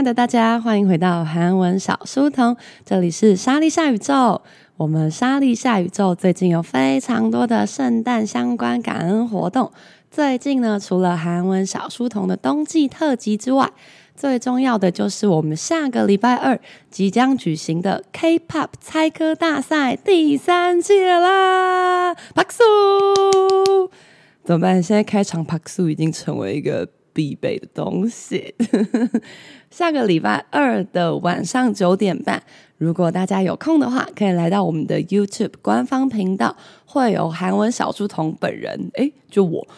爱的大家，欢迎回到韩文小书童，这里是莎莉夏宇宙。我们莎莉夏宇宙最近有非常多的圣诞相关感恩活动。最近呢，除了韩文小书童的冬季特辑之外，最重要的就是我们下个礼拜二即将举行的 K-pop 猜歌大赛第三届啦！拍手！怎么办？现在开场拍手已经成为一个必备的东西。下个礼拜二的晚上九点半。如果大家有空的话，可以来到我们的 YouTube 官方频道，会有韩文小书童本人，诶，就我，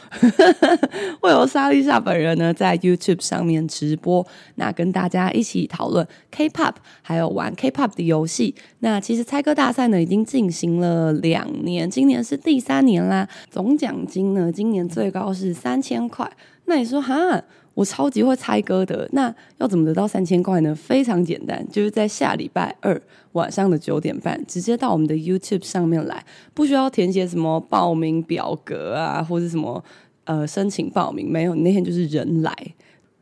会有莎莉莎本人呢，在 YouTube 上面直播，那跟大家一起讨论 K-pop，还有玩 K-pop 的游戏。那其实猜歌大赛呢，已经进行了两年，今年是第三年啦。总奖金呢，今年最高是三千块。那你说哈？我超级会猜歌的，那要怎么得到三千块呢？非常简单，就是在下礼拜二晚上的九点半，直接到我们的 YouTube 上面来，不需要填写什么报名表格啊，或者什么呃申请报名，没有，你那天就是人来，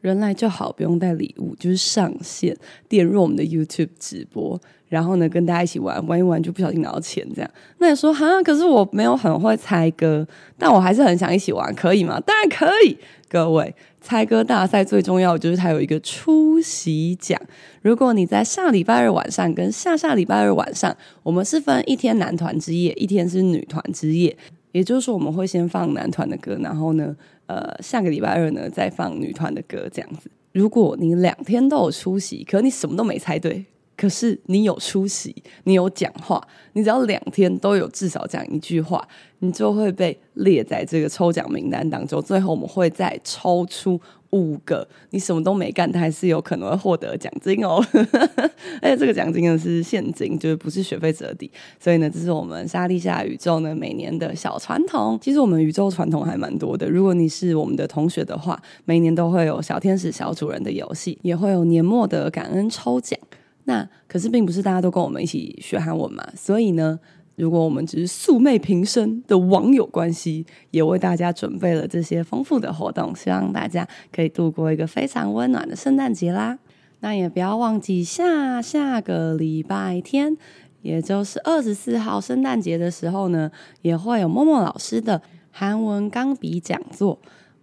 人来就好，不用带礼物，就是上线点入我们的 YouTube 直播，然后呢跟大家一起玩，玩一玩就不小心拿到钱这样。那你说哈，可是我没有很会猜歌，但我还是很想一起玩，可以吗？当然可以。各位，猜歌大赛最重要的就是它有一个出席奖。如果你在下礼拜二晚上跟下下礼拜二晚上，我们是分一天男团之夜，一天是女团之夜。也就是说，我们会先放男团的歌，然后呢，呃，下个礼拜二呢再放女团的歌，这样子。如果你两天都有出席，可你什么都没猜对。可是你有出席，你有讲话，你只要两天都有至少讲一句话，你就会被列在这个抽奖名单当中。最后我们会再抽出五个，你什么都没干，但还是有可能会获得奖金哦。而且这个奖金呢是现金，就是不是学费折抵。所以呢，这是我们莎莉夏宇宙呢每年的小传统。其实我们宇宙传统还蛮多的。如果你是我们的同学的话，每年都会有小天使小主人的游戏，也会有年末的感恩抽奖。那可是并不是大家都跟我们一起学韩文嘛，所以呢，如果我们只是素昧平生的网友关系，也为大家准备了这些丰富的活动，希望大家可以度过一个非常温暖的圣诞节啦。那也不要忘记下下个礼拜天，也就是二十四号圣诞节的时候呢，也会有默默老师的韩文钢笔讲座。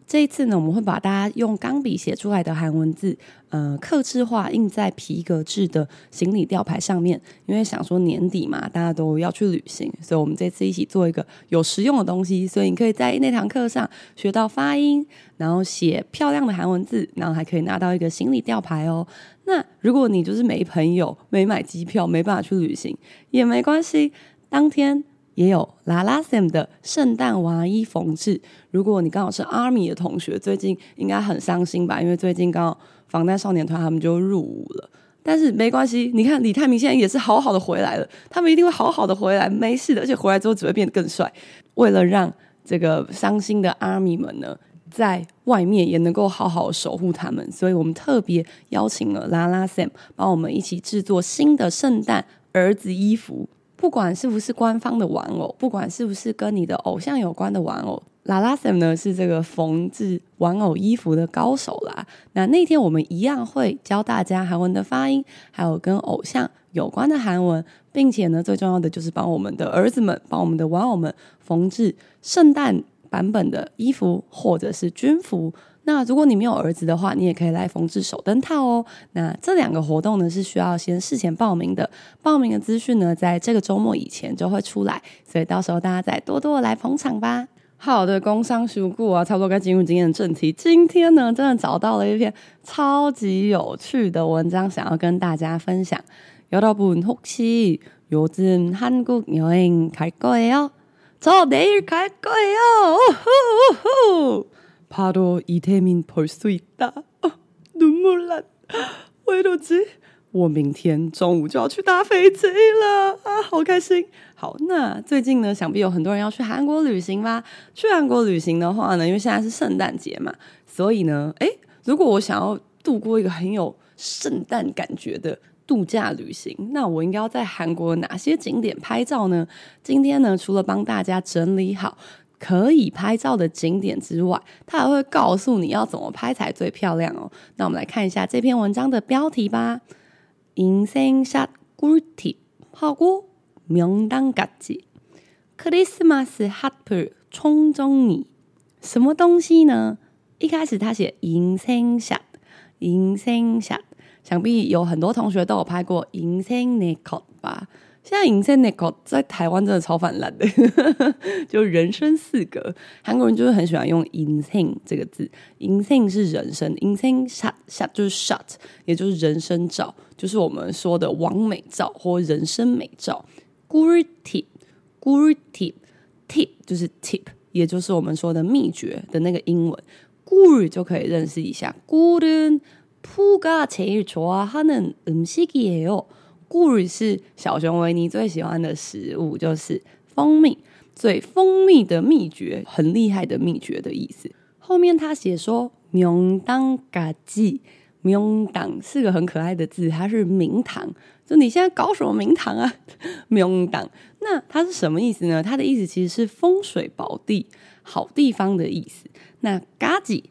这一次呢，我们会把大家用钢笔写出来的韩文字，呃，刻制化印在皮革制的行李吊牌上面。因为想说年底嘛，大家都要去旅行，所以我们这次一起做一个有实用的东西。所以你可以在那堂课上学到发音，然后写漂亮的韩文字，然后还可以拿到一个行李吊牌哦。那如果你就是没朋友、没买机票、没办法去旅行，也没关系，当天。也有拉拉 Sam 的圣诞娃衣缝制。如果你刚好是 Army 的同学，最近应该很伤心吧？因为最近刚好防弹少年团他们就入伍了。但是没关系，你看李泰民现在也是好好的回来了，他们一定会好好的回来，没事的。而且回来之后只会变得更帅。为了让这个伤心的 Army 们呢，在外面也能够好好守护他们，所以我们特别邀请了拉拉 Sam 帮我们一起制作新的圣诞儿子衣服。不管是不是官方的玩偶，不管是不是跟你的偶像有关的玩偶，拉拉 Sam 呢是这个缝制玩偶衣服的高手啦。那那天我们一样会教大家韩文的发音，还有跟偶像有关的韩文，并且呢，最重要的就是帮我们的儿子们，帮我们的玩偶们缝制圣诞版本的衣服或者是军服。那如果你没有儿子的话，你也可以来缝制手灯套哦。那这两个活动呢，是需要先事前报名的，报名的资讯呢，在这个周末以前就会出来，所以到时候大家再多多来捧场吧。好的，工商时故啊，差不多该进入今天的正题。今天呢，真的找到了一篇超级有趣的文章，想要跟大家分享。여러분혹시요즘한국여행갈거예요저내일갈거예요 우후우후 바로이태민볼수있다哦，눈물난왜 이러지？我明天中午就要去搭飞机了啊，好开心！好，那最近呢，想必有很多人要去韩国旅行吧？去韩国旅行的话呢，因为现在是圣诞节嘛，所以呢，诶，如果我想要度过一个很有圣诞感觉的度假旅行，那我应该要在韩国哪些景点拍照呢？今天呢，除了帮大家整理好。 可以拍照的景点之外，它还会告诉你要怎么拍才最漂亮哦。那我们来看一下这篇文章的标题吧。인생샷꿀팁하고명당까지크리스마스핫플총정리什么东西呢？一开始他写인생샷인생샷想必有很多同学都有拍过인생네컷吧。 现在인생네컷在台湾真的超泛滥的，就人生四格，韩国人就是很喜欢用인생这个字。인생是人生，인생 샷 샷就是 shot，也就是人生照，就是我们说的网美照或人生美照。꿀팁꿀팁 tip 就是 tip，也就是我们说的秘诀的那个英文。꿀就可以认识一下。꿀은푸가제일좋아하는음식이에요。 故事是小熊维尼最喜欢的食物就是蜂蜜，所以蜂蜜的秘诀很厉害的秘诀的意思。后面他写说“明当嘎记”，“明当”是个很可爱的字，它是名堂。就你现在搞什么名堂啊？名堂，那它是什么意思呢？它的意思其实是风水宝地、好地方的意思。那嘎吉，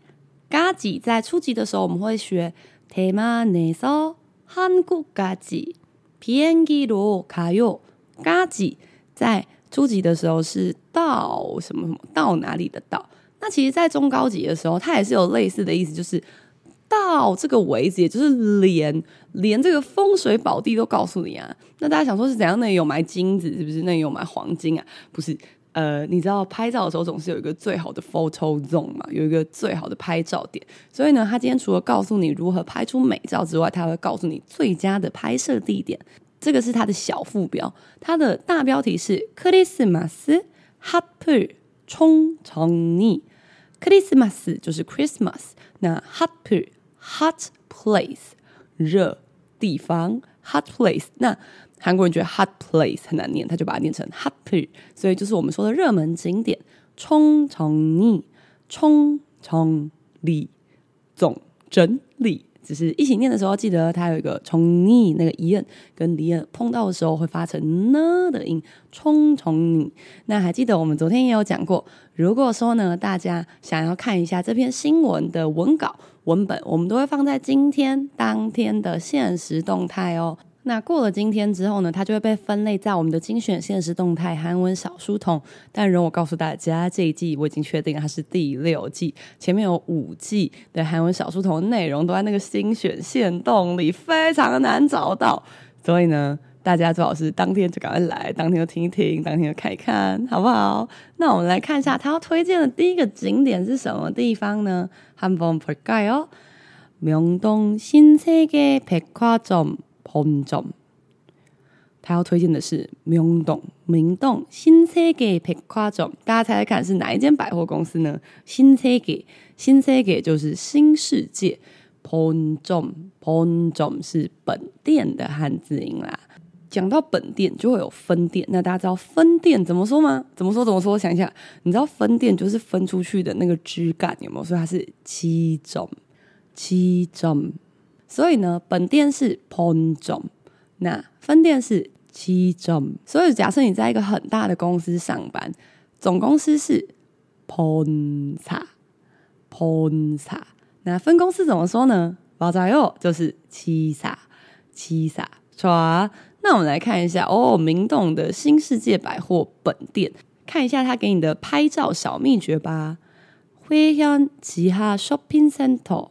嘎吉在初级的时候我们会学 tema ne so 韩国嘎吉，비행기로가요，까지在初级的时候是到什么什么到哪里的到？那其实，在中高级的时候，它也是有类似的意思，就是到这个为止，也就是连连这个风水宝地都告诉你啊。那大家想说是怎样？那里有埋金子，是不是？那里有埋黄金啊？不是。 呃，你知道拍照的时候总是有一个最好的 photo zone 嘛，有一个最好的拍照点。所以呢，他今天除了告诉你如何拍出美照之外，他会告诉你最佳的拍摄地点。这个是他的小副标，他的大标题是 Christmas Happy 冲冲尼。Christmas 就是 Christmas，那 Happy Hot Place 热地方 Hot Place 那。韩国人觉得 hot place 很难念，他就把它念成 hot p 所以就是我们说的热门景点冲冲你冲冲里总整理。只是一起念的时候，记得它有一个冲你那个疑音跟离音碰到的时候会发成呢的音，冲冲你。那还记得我们昨天也有讲过，如果说呢大家想要看一下这篇新闻的文稿文本，我们都会放在今天当天的现实动态哦。那过了今天之后呢，它就会被分类在我们的精选限时动态韩文小书童。但容我告诉大家，这一季我已经确定它是第六季，前面有五季的韩文小书童的内容都在那个精选限动里，非常的难找到。所以呢，大家最好是当天就赶快来，当天就听一听，当天就看一看，好不好？那我们来看一下他要推荐的第一个景点是什么地方呢？한번볼까요명동신세계백화점 本점，他要推荐的是明洞明洞新世界百货점，大家猜猜看是哪一间百货公司呢？新世界新世界就是新世界，本점本점是本店的汉字音啦。讲到本店就会有分店，那大家知道分店怎么说吗？怎么说怎么说？想一下，你知道分店就是分出去的那个枝干有没有？所以它是七种七种。 所以呢，本店是 Pon Jong，那分店是 Chi Jong。所以假设你在一个很大的公司上班，总公司是 Pon Cha Pon Cha，那分公司怎么说呢？巴扎哟就是七撒七撒啊。那我们来看一下哦，明洞的新世界百货本店，看一下他给你的拍照小秘诀吧。会向其他 shopping center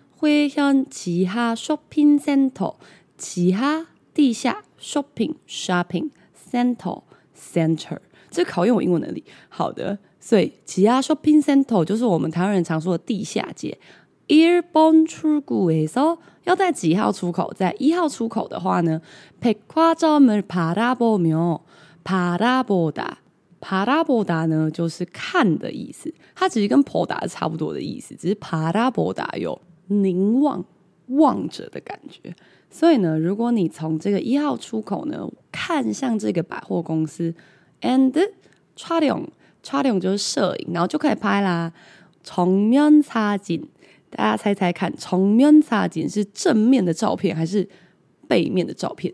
회현지하쇼핑센터，지하地下 shopping shopping center center，这考验我英文能力。好的，所以지하 shopping center 就是我们台湾人常说的地下街。일번출구에서要在几号出口？在一号出口的话呢，백화점을바라보며바라보다 바라보다呢就是看的意思，它其实跟보다差不多的意思，只是바라보다有 凝望、望着的感觉。所以呢，如果你从这个一号出口呢看向这个百货公司，and c h a r i n g c h a r i n g 就是摄影，然后就可以拍啦。从面擦景，大家猜猜看，从面擦景是正面的照片还是背面的照片？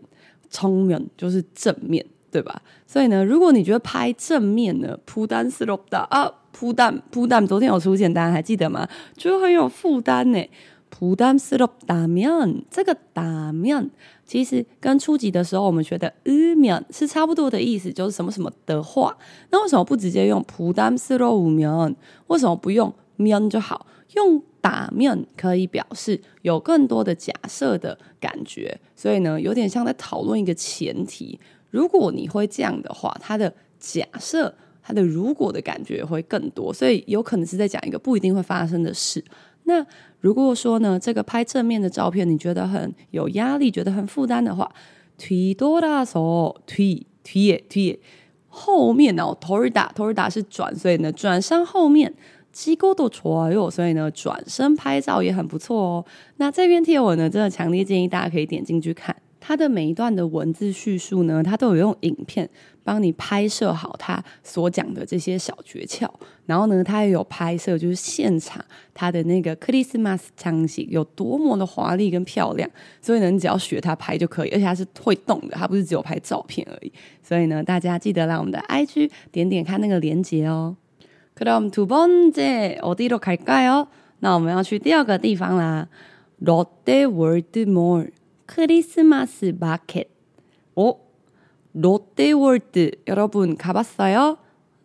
从面就是正面，对吧？所以呢，如果你觉得拍正面呢，普丹斯洛达啊，负担负担，昨天有出现，大家还记得吗？就很有负担呢。负担是了打面，这个打面其实跟初级的时候我们学的日面是差不多的意思，就是什么什么的话。那为什么不直接用负担是了五面？为什么不用面就好？用打面可以表示有更多的假设的感觉，所以呢，有点像在讨论一个前提。如果你会这样的话，它的假设他的如果的感觉会更多，所以有可能是在讲一个不一定会发生的事。那如果说呢，这个拍正面的照片你觉得很有压力，觉得很负担的话，推多大手推推也推也，后面哦，torida torida 是转，所以呢，转身后面。机构都错哟，所以呢，转身拍照也很不错哦。那这篇贴文呢，真的强烈建议大家可以点进去看。它的每一段的文字叙述呢，它都有用影片帮你拍摄好它所讲的这些小诀窍。然后呢，它也有拍摄，就是现场它的那个克里斯玛斯场景有多么的华丽跟漂亮。所以呢，你只要学它拍就可以，而且它是会动的，它不是只有拍照片而已。所以呢，大家记得来我们的 IG 点点看那个连结哦。그럼두번째어디로갈까요？那我们要去第二个地方啦，롯데월드몰。 크리스마스 마켓. 어? 롯데월드 여러분 가봤어요?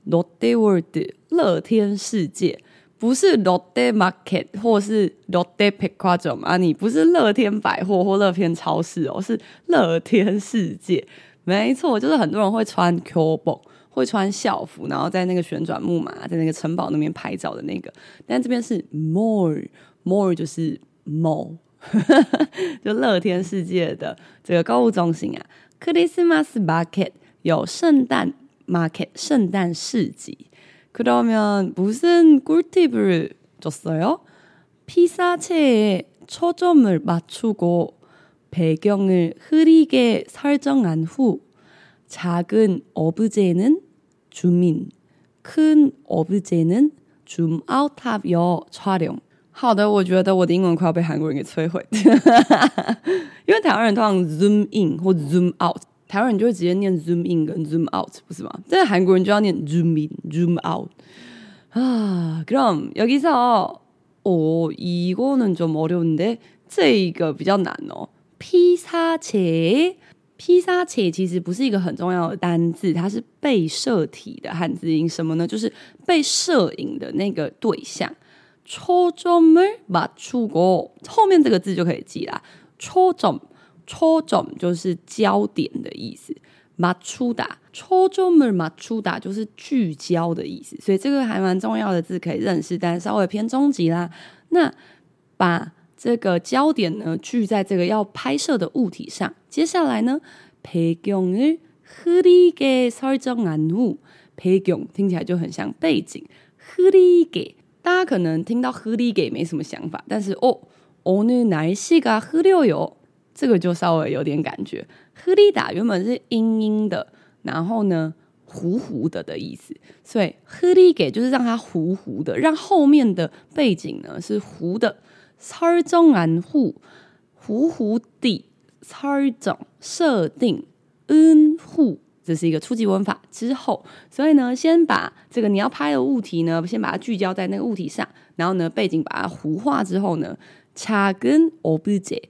롯데월드 乐天世界不是 롯데마켓 或是 롯데백화점 아니 不是乐天百货或乐天超市哦是乐天世界没错就是很多人会穿 교복 会穿校服然后在那个旋转木马在那个城堡那边拍照的那个但这边是 mall mall 就是 mall 就乐天世界的这个购物中心啊 ，Christmas Market 有圣诞 Market 圣诞市集。그러면무슨꿀팁을줬어요피사체에초점을맞추고배경을흐리게설정한후작은오브제는줌인큰오브제는줌아웃하여촬영 好的，我觉得我的英文快要被韩国人给摧毁，因为台湾人通常 zoom in 或 zoom out，台湾人就会直接念 zoom in 跟 zoom out，不是吗？但是韩国人就要念 zoom in zoom out。啊，그럼여기서어이거는좀어려운데这个比较难哦。피사체，피사체其实不是一个很重要的单字，它是被摄体的汉字音，什么呢？就是被摄影的那个对象。 초점을맞추고后面这个字就可以记啦。초점，초점就是焦点的意思。맞추다，초점을맞추다就是聚焦的意思。所以这个还蛮重要的字可以认识，但稍微偏中级啦。那把这个焦点呢聚在这个要拍摄的物体上。接下来呢，배경을흐리게설정한후 배경听起来就很像背景。흐리게 大家可能听到흐리게没什么想法，但是哦，오늘날씨가흐려요，这个就稍微有点感觉。흐리다原本是阴阴的，然后呢糊糊的的意思，所以흐리게就是让它糊糊的，让后面的背景呢是糊的。설정한후糊糊地설정设定은후 这是一个初级文法之后，所以呢，先把这个你要拍的物体呢，先把它聚焦在那个物体上，然后呢，背景把它糊化之后呢，查根 object。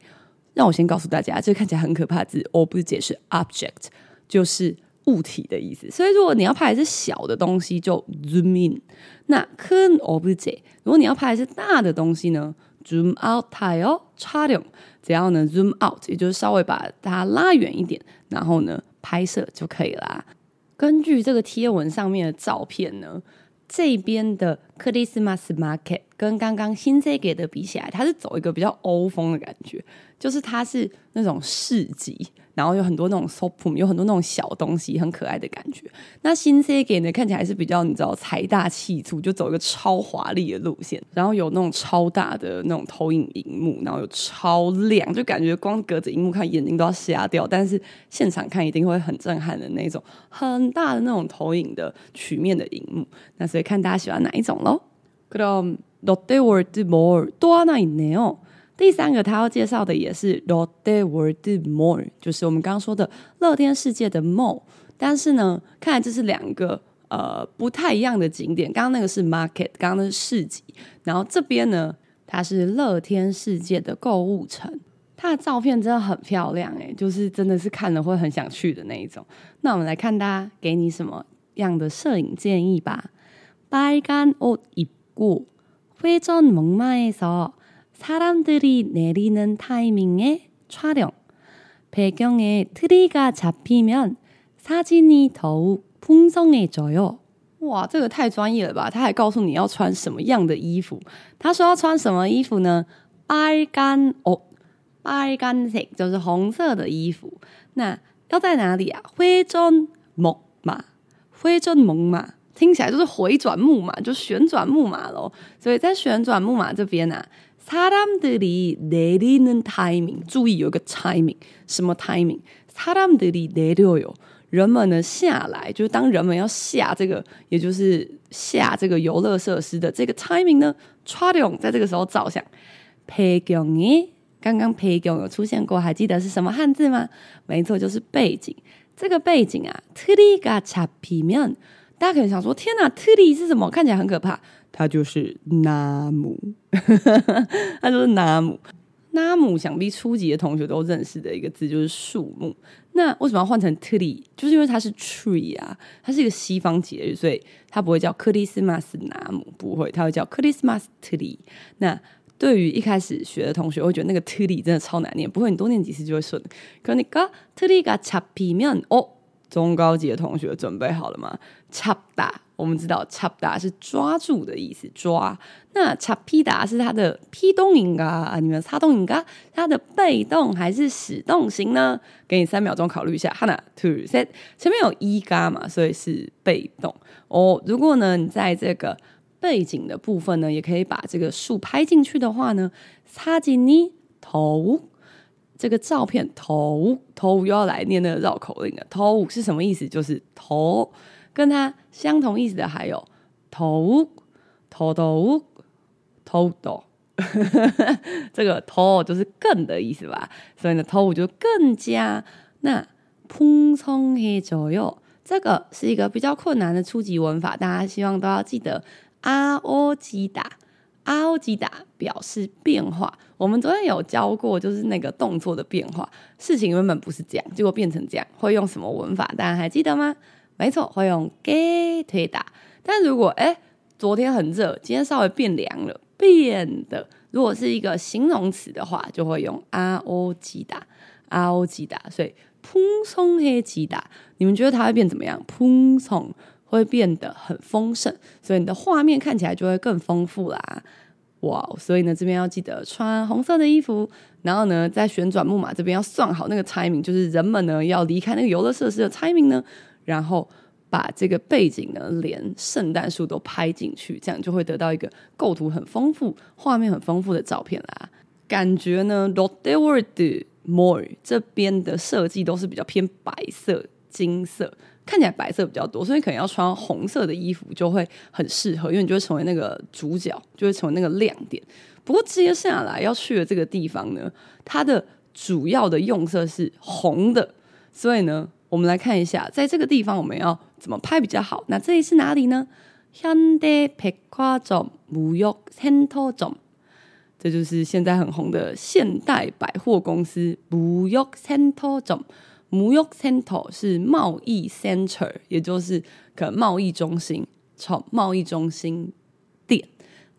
让我先告诉大家，这看起来很可怕字 object 是 object，就是物体的意思。所以如果你要拍的是小的东西，就 zoom in。那根 object，如果你要拍的是大的东西呢，zoom out。太哦，差掉，只要呢 zoom out，也就是稍微把它拉远一点，然后呢。拍摄就可以啦。根据这个贴文上面的照片呢，这边的 Christmas Market 跟刚刚新世界的比起来，它是走一个比较欧风的感觉，就是它是那种市集。然后有很多那种 soap，有很多那种小东西，很可爱的感觉。那新 C 给呢，看起来是比较你知道财大气粗，就走一个超华丽的路线。然后有那种超大的那种投影荧幕，然后有超亮，就感觉光隔着荧幕看眼睛都要瞎掉。但是现场看一定会很震撼的那种很大的那种投影的曲面的荧幕。那所以看大家喜欢哪一种喽？그럼롯데월드몰또하나있네요 第三个他要介绍的也是 Lotte World Mall，就是我们刚刚说的乐天世界的 mall。但是呢，看来这是两个呃不太一样的景点。刚刚那个是 market，刚刚那是市集，然后这边呢，它是乐天世界的购物城。它的照片真的很漂亮诶，就是真的是看了会很想去的那一种。那我们来看大家给你什么样的摄影建议吧。빨간옷입고회전목마에서 사람들이 내리는 타이밍에 촬영. 배경에 트리가 잡히면 사진이 더욱 풍성해져요. 哇，这个太专业了吧？他还告诉你要穿什么衣服呢？빨간옷，빨간색就是红色的衣服。那要在哪里啊？회전목마，회전목마。听起来就是回转木马，就旋转木马喽。所以在旋转木马这边呢、啊， timing，注意有一个 timing，什么 timing？사람들이내려요，人们呢下来，就是当人们要下这个，也就是下这个游乐设施的这个 timing 呢，촬영在这个时候照相。배경에刚刚배경有出现过，还记得是什么汉字吗？没错，就是背景。这个背景啊，트리가잡히면，大家可能想说，天哪，트리是什么？看起来很可怕。 它就是纳姆，它就是纳姆，纳姆想必初级的同学都认识的一个字就是树木。那为什么要换成 tree？就是因为它是 tree 啊，它是一个西方节日，所以它不会叫克里斯玛斯纳姆，不会，它会叫克里斯玛斯 tree。那对于一开始学的同学，会觉得那个 tree 真的超难念，不会你多念几次就会顺。可尼个，tree 恰皮面哦，中高级的同学准备好了吗？恰达。我们知道，chapa 是抓住的意思，抓。那 chapida 是它的 p 动音啊，你们擦动影啊，它的被动还是使动型呢？给你三秒钟考虑一下。hana to set 前面有一嘎嘛，所以是被动哦。如果呢，你在这个背景的部分呢，也可以把这个树拍进去的话呢，擦进你头。这个照片头头又要来念那个绕口令了。头是什么意思？就是头。跟它相同意思的还有头头头头头，这个头就是更的意思吧？所以呢，头就更加那蓬松黑左右。这个是一个比较困难的初级文法，大家希望都要记得。阿欧吉达，阿欧吉达表示变化。我们昨天有教过，就是那个动作的变化。事情原本不是这样，结果变成这样，会用什么文法？大家还记得吗？没错，会用给推打。但如果哎，昨天很热，今天稍微变凉了，变的。如果是一个形容词的话，就会用阿欧吉达，阿欧吉达。所以蓬松黑吉达，你们觉得它会变怎么样？蓬松会变得很丰盛，所以你的画面看起来就会更丰富啦。哇，所以呢，这边要记得穿红色的衣服，然后呢，在旋转木马这边要算好那个 timing，就是人们呢要离开那个游乐设施的 timing 呢。然后把这个背景呢，连圣诞树都拍进去，这样就会得到一个构图很丰富、画面很丰富的照片啦。感觉呢，Lotte World More 这边的设计都是比较偏白色、金色，看起来白色比较多，所以可能要穿红色的衣服就会很适合，因为你就会成为那个主角，就会成为那个亮点。不过接下来要去的这个地方呢，它的主要的用色是红的，所以呢。我们来看一下，在这个地方我们要怎么拍比较好？那这里是哪里呢？현대백화점무역센터점，这就是现在很红的现代百货公司무역센터점。무역센터是贸易 center，也就是可能贸易中心，从贸易中心店。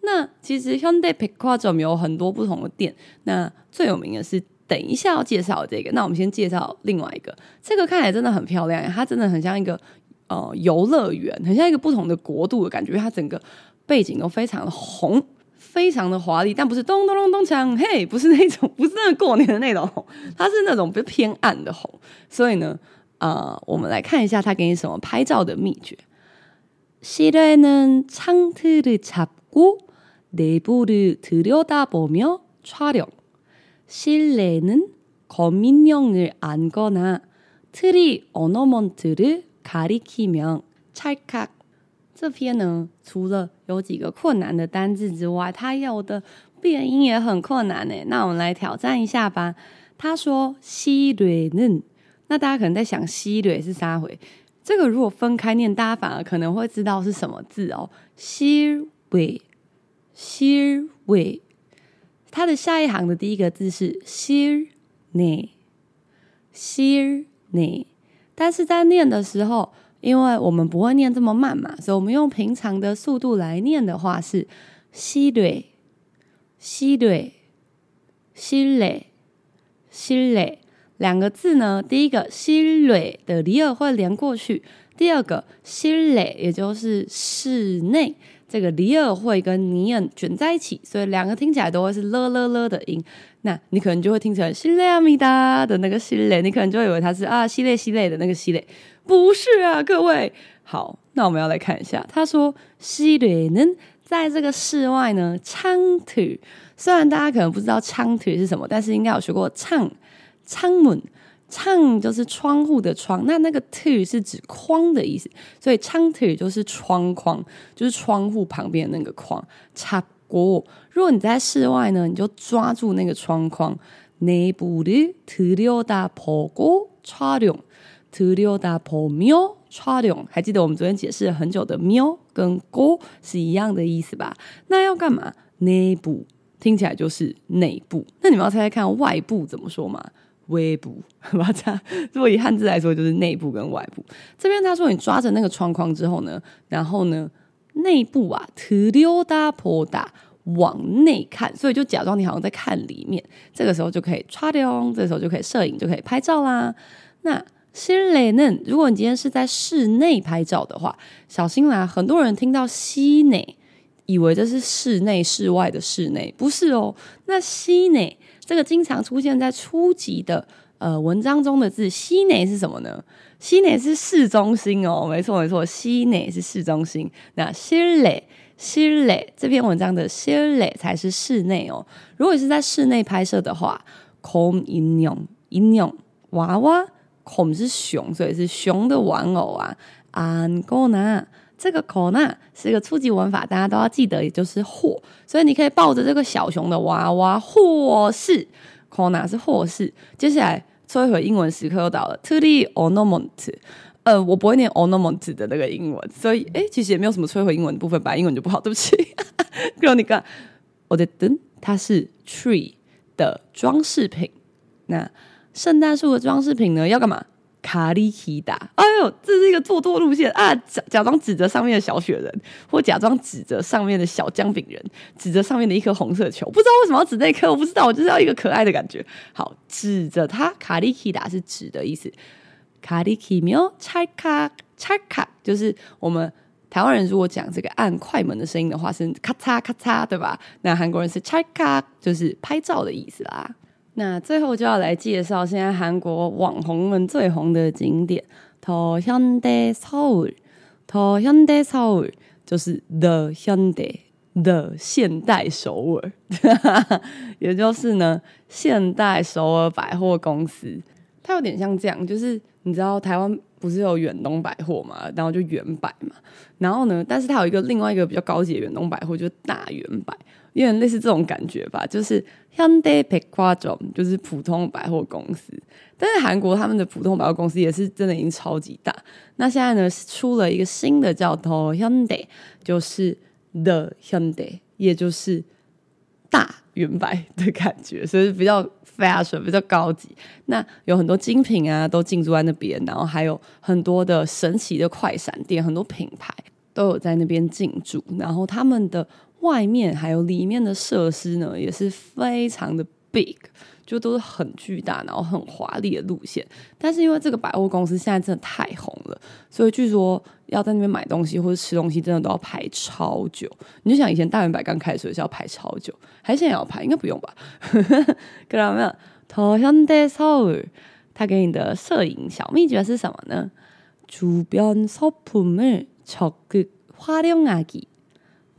那其实현대백화점有很多不同的店，那最有名的是。 等一下要介绍这个，那我们先介绍另外一个。这个看起来真的很漂亮，它真的很像一个呃游乐园，很像一个不同的国度的感觉。它整个 背景都非常的红，非常的华丽，但不是咚咚咚咚锵，嘿，不是那种，不是那个过年的那种红，它是那种比较偏暗的红。所以呢，啊、呃，我们来看一下他给你什么拍照的秘诀。실내는창틀을잡고내부를들여다보며촬영 실내는 거민형을 안거나 트리 어너먼트를 가리키며 찰칵。这篇呢，除了有几个困难的单字之外，它有的变音也很困难呢。那我们来挑战一下吧。他说시내는，那大家可能在想시내是啥回？这个如果分开念，大家反而可能会知道是什么字哦。실외，실외， 它的下一行的第一个字是 Siri，Siri，但是在念的时候，因为我们不会念这么慢嘛，所以我们用平常的速度来念的话是 Siri Siri Siri Siri 两个字呢，第一个 Siri 的里耳会连过去，第二个 Siri 也就是室内。这个里尔会跟尼恩卷在一起，所以两个听起来都会是勒勒勒的音。那你可能就会听成西列阿米达的那个西列，你可能就以为它是啊西列西列的那个西列，不是啊，各位。好，那我们要来看一下，他说西列呢，在这个室外呢唱 o 虽然大家可能不知道唱 o 是什么，但是应该有学过唱唱 o 창就是窗户的窗，那那个틀是指框的意思，所以창틀就是窗框，就是窗户旁边的那个框。插过，如果你在室外呢，你就抓住那个窗框。내부를들여다보고촬영들여다보며촬영，还记得我们昨天解释了很久的며跟고是一样的意思吧？那要干嘛？内部听起来就是内部，那你们要猜猜看外部怎么说吗？ 微部，把它如果以汉字来说，就是内部跟外部。这边他说，你抓着那个窗框之后呢，然后呢，内部啊，特溜哒泼达往内看，所以就假装你好像在看里面。这个时候就可以抓掉，这时候就可以摄影，就可以拍照啦。那心雷呢，如果你今天是在室内拍照的话，小心啦，很多人听到西内，以为这是室内、室外的室内，不是哦，那西内。这个经常出现在初级的呃文章中的字“西内”是什么呢？“西内”是市中心哦，没错没错，“西内”是市中心。那“西内”。室内这篇文章的室内才是室内哦。如果是在室内拍摄的话，com inyong inyong 娃娃，com 是熊，所以是熊的玩偶啊。安哥呢？这个 kona 是一个初级文法，大家都要记得，也就是或，所以你可以抱着这个小熊的娃娃，或是 kona 是或是。接下来摧毁英文时刻又到了 t o the ornament，呃，我不会念 ornament 的那个英文，所以哎，其实也没有什么摧毁英文的部分，吧英文就不好，对不起。哥，你看，我的灯它是 tree 的装饰品，那圣诞树的装饰品呢要干嘛？卡里奇达，哎呦，这是一个做作路线啊！假假装指着上面的小雪人，或假装指着上面的小姜饼人，指着上面的一颗红色球，不知道为什么要指那颗，我不知道，我就是要一个可爱的感觉。好，指着它，卡里奇达是指的意思。卡里奇喵，拆卡拆卡，就是我们台湾人如果讲这个按快门的声音的话，是咔嚓咔嚓，对吧？那韩国人是拆卡，就是拍照的意思啦。那最后就要来介绍现在韩国网红们最红的景点——더현대서울。더현대서울就是 The Hyundai The 现代首尔，也就是呢现代首尔百货公司。它有点像这样，就是你知道台湾不是有远东百货嘛，然后就远百嘛，然后呢，但是它有一个另外一个比较高级的远东百货，就是大远百。 有点类似这种感觉吧，就是 Hyundai p e k a j o 就是普通百货公司。但是韩国他们的普通百货公司也是真的已经超级大。那现在呢，出了一个新的叫头 Hyundai，就是 The Hyundai，也就是大原版的感觉，所以比较 fashion，比较高级。那有很多精品啊，都进驻在那边，然后还有很多的神奇的快闪店，很多品牌。都有在那边进驻，然后他们的外面还有里面的设施呢，也是非常的 big， 就都是很巨大，然后很华丽的路线。但是因为这个百货公司现在真的太红了，所以据说要在那边买东西或者吃东西，真的都要排超久。你就想以前大远百刚开的时候是要排超久，还是现在也要排？应该不用吧？看到没有？더현대서울，他给你的摄影小秘诀是什么呢？주변소품을적극활용하기。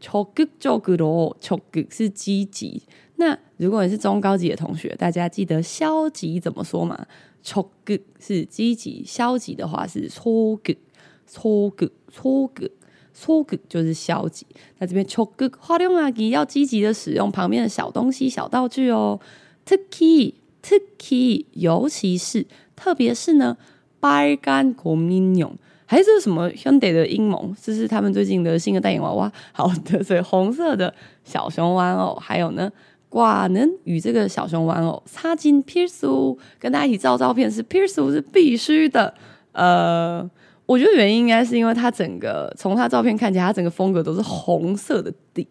적극적으로 적극是积极。那如果你是中高级的同学，大家记得消极怎么说吗？적극是积极，消极的话是소극소극소극소극就是消极。那这边적극활용하기要积极的使用旁边的小东西、小道具哦。특히특히尤其是，特别是呢，빨간고민용。 还是什么兄弟的阴谋？这是他们最近的新的代言娃娃，好的，所以红色的小熊玩偶，还有呢，寡能与这个小熊玩偶擦肩，piercel，跟大家一起照照片是 piercel 是必须的。呃，我觉得原因应该是因为他整个从他照片看起来，他整个风格都是红色的底，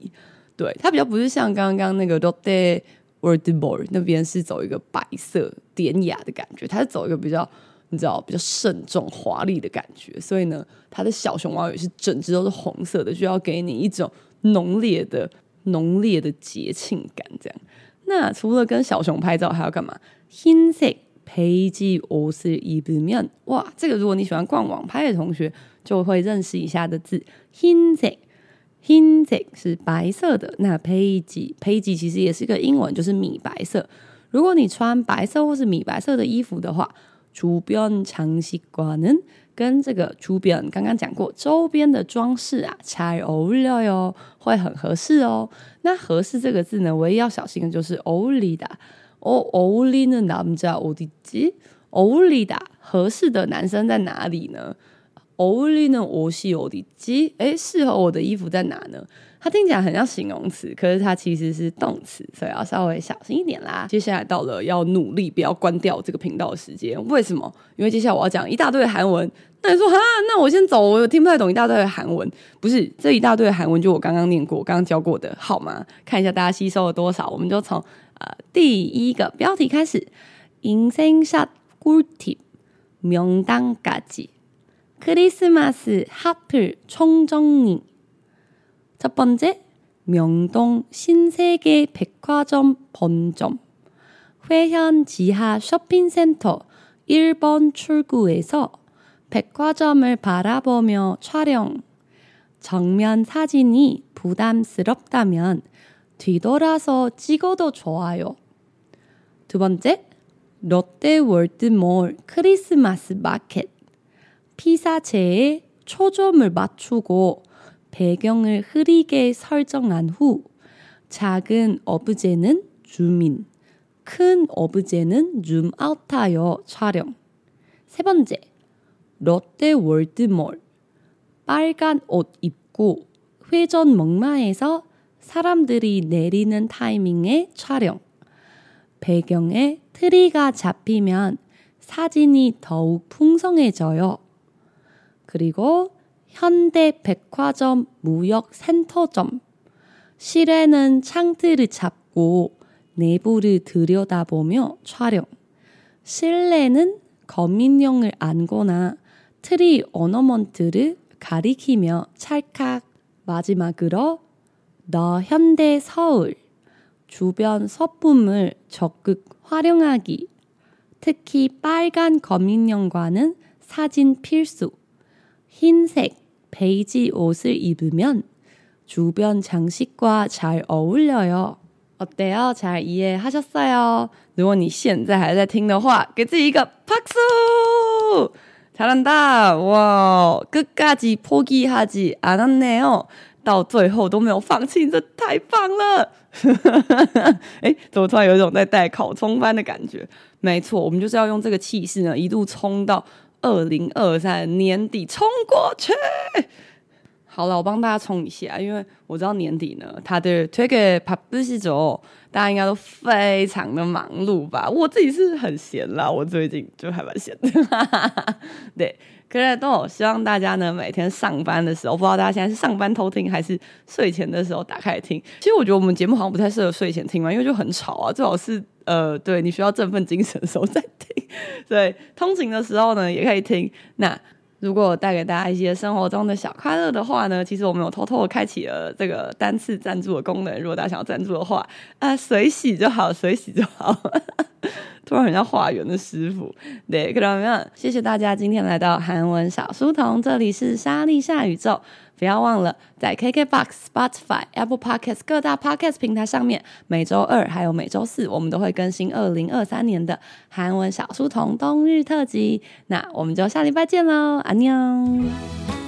对他比较不是像刚刚那个 dote world boy 那边是走一个白色典雅的感觉，它是走一个比较。你知道比较慎重华丽的感觉，所以呢，它的小熊娃娃也是整只都是红色的，就要给你一种浓烈的、浓烈的节庆感。这样，那除了跟小熊拍照，还要干嘛？흰색베이지옷을입으면，哇，这个如果你喜欢逛网拍的同学，就会认识以下的字。흰 색， 흰 색是白色的。那베이지， 베이지其实也是一个英文，就是米白色。如果你穿白色或是米白色的衣服的话， 주변장식과는跟这个주변刚刚讲过，周边的装饰啊，잘어울려요，会很合适哦。那合适这个字呢，唯一要小心的就是어울리다。哦，어울리는남자어디지어울리다，合适的男生在哪里呢？어울리는옷이어디지？哎，适合我的衣服在哪呢？ 它听起来很像形容词，可是它其实是动词，所以要稍微小心一点啦。接下来到了要努力不要关掉这个频道的时间，为什么？因为接下来我要讲一大堆的韩文。那你说哈，那我先走，我听不太懂一大堆的韩文。不是，这一大堆的韩文就我刚刚念过，刚刚教过的，好吗？看一下大家吸收了多少，我们就从呃第一个标题开始。인생샷꿀팁명당까지크리스마스핫플총정리 첫 번째, 명동 신세계 백화점 본점 회현 지하 쇼핑센터 1번 출구에서 백화점을 바라보며 촬영. 정면 사진이 부담스럽다면 뒤돌아서 찍어도 좋아요. 두 번째, 롯데월드몰 크리스마스 마켓. 피사체에 초점을 맞추고 배경을 흐리게 설정한 후 작은 어브제는 줌인, 큰 어브제는 줌아웃하여 촬영. 세 번째, 롯데 월드몰. 빨간 옷 입고 회전 목마에서 사람들이 내리는 타이밍에 촬영. 배경에 트리가 잡히면 사진이 더욱 풍성해져요. 그리고 현대 백화점 무역 센터점. 실외는 창틀을 잡고 내부를 들여다보며 촬영. 실내는 거민용을 안거나 트리 어너먼트를 가리키며 찰칵. 마지막으로 더 현대 서울. 주변 서품을 적극 활용하기. 특히 빨간 거민용과는 사진 필수. 흰색, 베이지 옷을 입으면 주변 장식과 잘 어울려요. 어때요? 잘 이해하셨어요? 如果你现在还在听的话，给自己一个박수! 잘한다! 와, 끝까지 포기하지 않았네요. 到最后都没有放弃，这太棒了！ 哎，怎么突然有一种在带考冲班的感觉？没错，我们就是要用这个气势呢，一路冲到 二零二三年底，冲过去。好了，我帮大家冲一下，因为我知道年底呢，他的推给帕布西走，大家应该都非常的忙碌吧？我自己是很闲啦，我最近就还蛮闲的。对，可是都希望大家呢，每天上班的时候，不知道大家现在是上班偷听，还是睡前的时候打开听。其实我觉得我们节目好像不太适合睡前听嘛，因为就很吵啊，最好是呃，对你需要振奋精神的时候再听。对，通勤的时候呢，也可以听。那。如果带给大家一些生活中的小快乐的话呢，其实我们有偷偷的开启了这个单次赞助的功能。如果大家想要赞助的话，啊、呃，随喜就好，随洗就好。突然很像化缘的师傅，对，看到没有？谢谢大家今天来到韩文小书童，这里是莎莉夏宇宙。不要忘了，在 KKBOX、Spotify、Apple Podcast 各大 Podcast 平台上面，每周二还有每周四，我们都会更新二零二三年的韩文小书童冬日特辑。那我们就下礼拜见喽，安妞。